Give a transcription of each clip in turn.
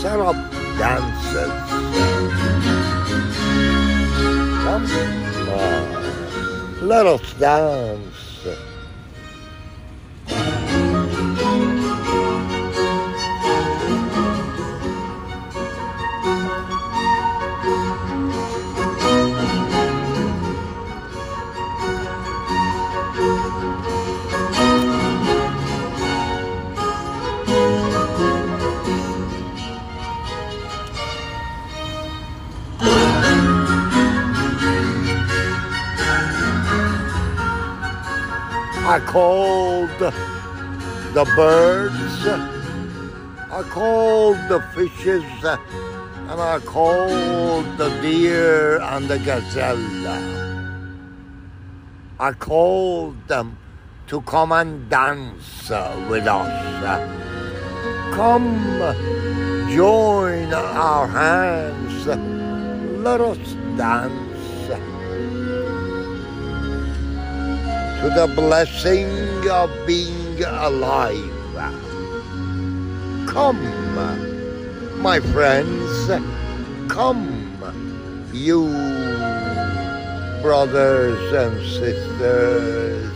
set up dances. Come on, uh, let us dance. I called the birds, I called the fishes, and I called the deer and the gazelle. I called them to come and dance with us. Come, join our hands, let us dance. To the blessing of being alive. Come, my friends, come, you brothers and sisters.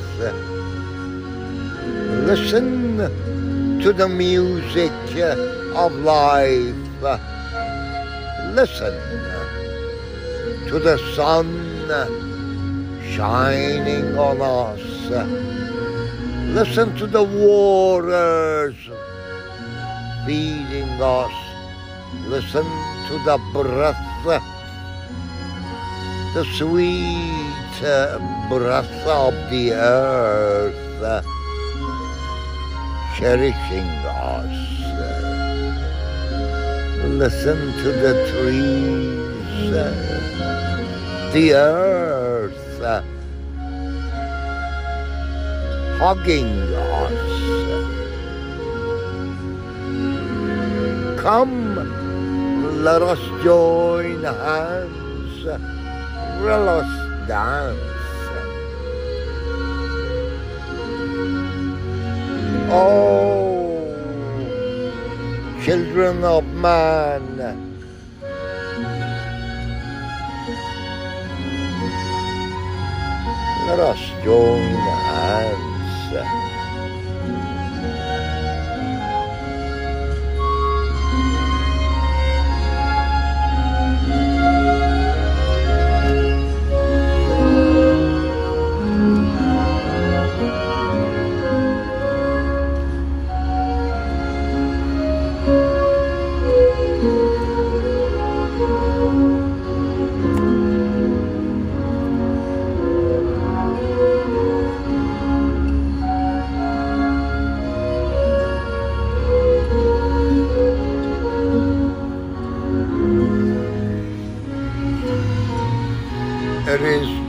Listen to the music of life. Listen to the sun shining on us. Listen to the waters feeding us. Listen to the breath, the sweet uh, breath of the earth cherishing us. Listen to the trees, the earth hugging us. Come, let us join hands, let us dance. Oh, children of man. Let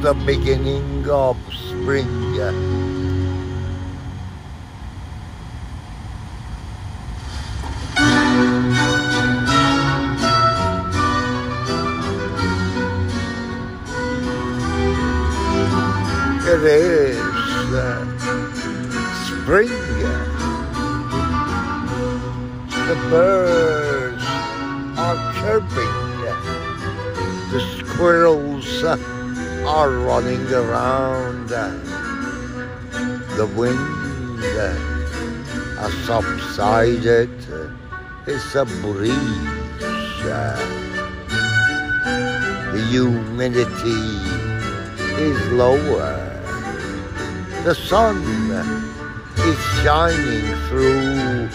the beginning of spring. It is uh, spring. The birds are chirping. The squirrels uh, are running around. The wind has subsided. It's a breeze. The humidity is lower. The sun is shining through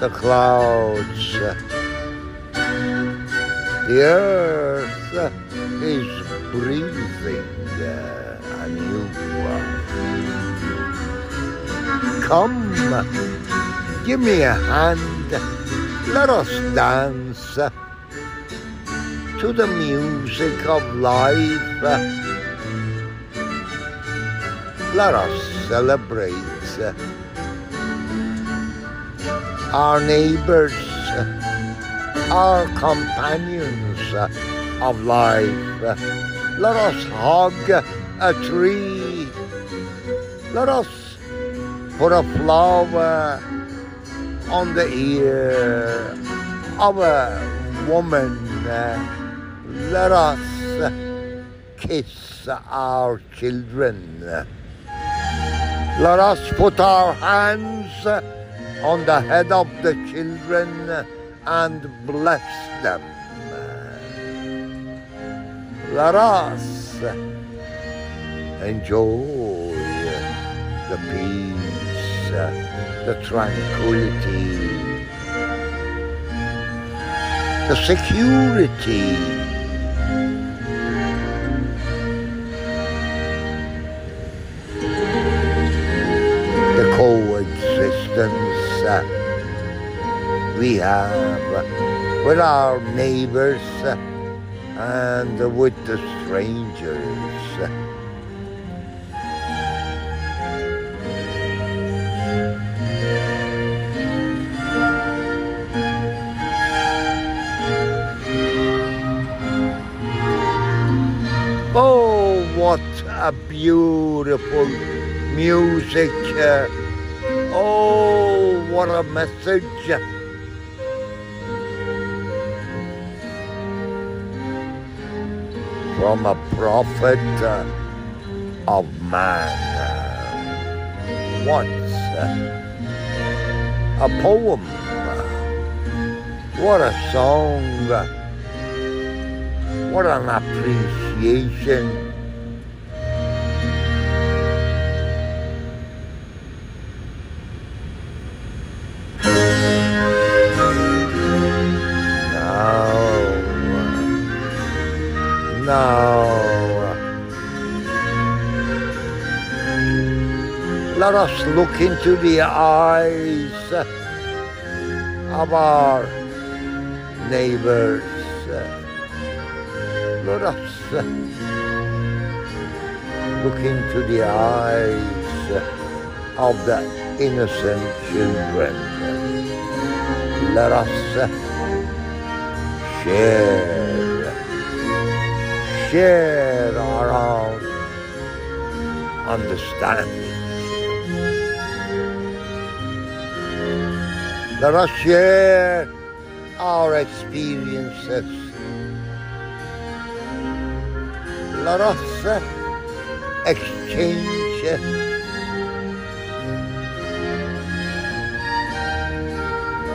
the clouds. The earth is breathing uh, anew. Come, give me a hand, let us dance to the music of life. Let us celebrate our neighbors, our companions of life. Let us hug a tree. Let us put a flower on the ear of a woman. Let us kiss our children. Let us put our hands on the head of the children and bless them. Let us enjoy the peace, the tranquility, the security. The coexistence we have with our neighbors and with the strangers. Oh, what a beautiful music. Oh, what a message. From a prophet uh, of man. Once uh, a poem. What a song. Uh, what an appreciation. Let us look into the eyes of our neighbors. Let us look into the eyes of the innocent children. Let us share, share our own understanding. Let us share our experiences. Let us exchange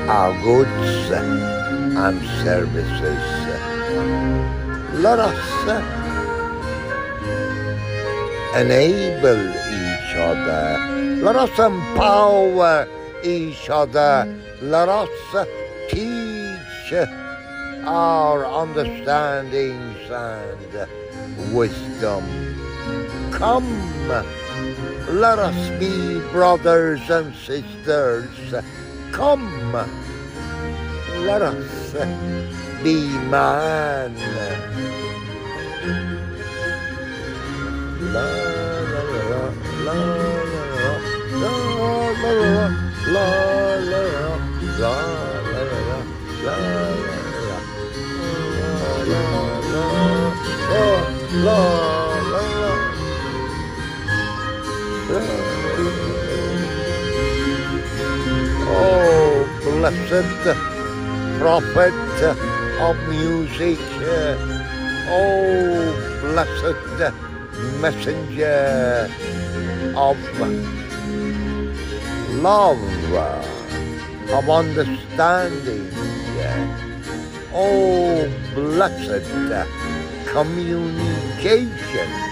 our goods and services. Let us enable each other. Let us empower each other. Let us teach our understandings and wisdom. Come, let us be brothers and sisters. Come, let us be man. La Oh, blessed prophet of music. Oh, blessed messenger of love, of understanding. Oh, blessed communication education.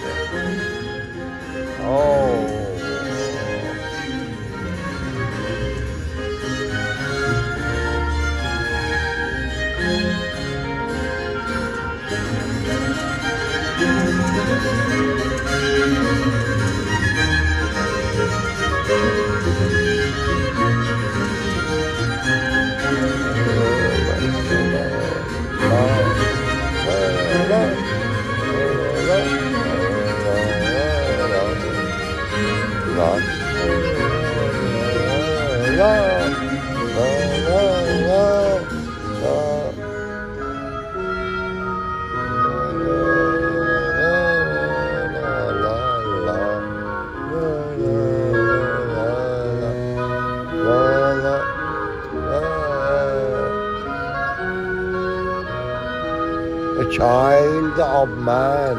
Child of man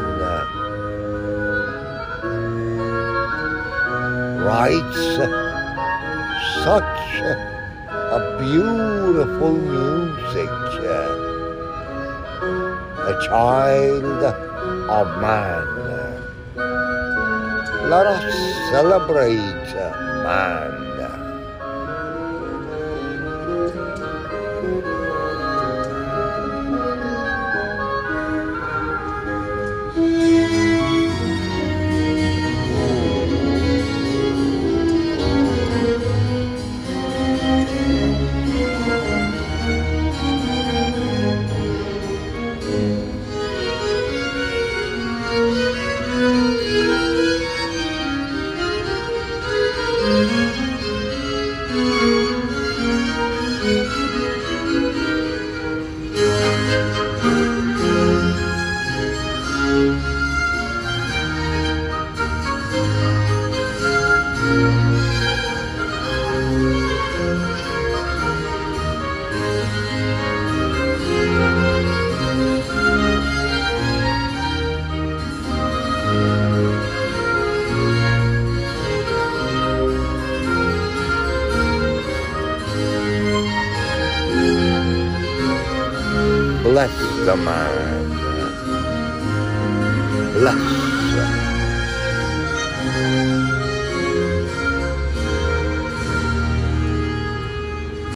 writes such a beautiful music. A child of man. Let us celebrate man. The man. Bless.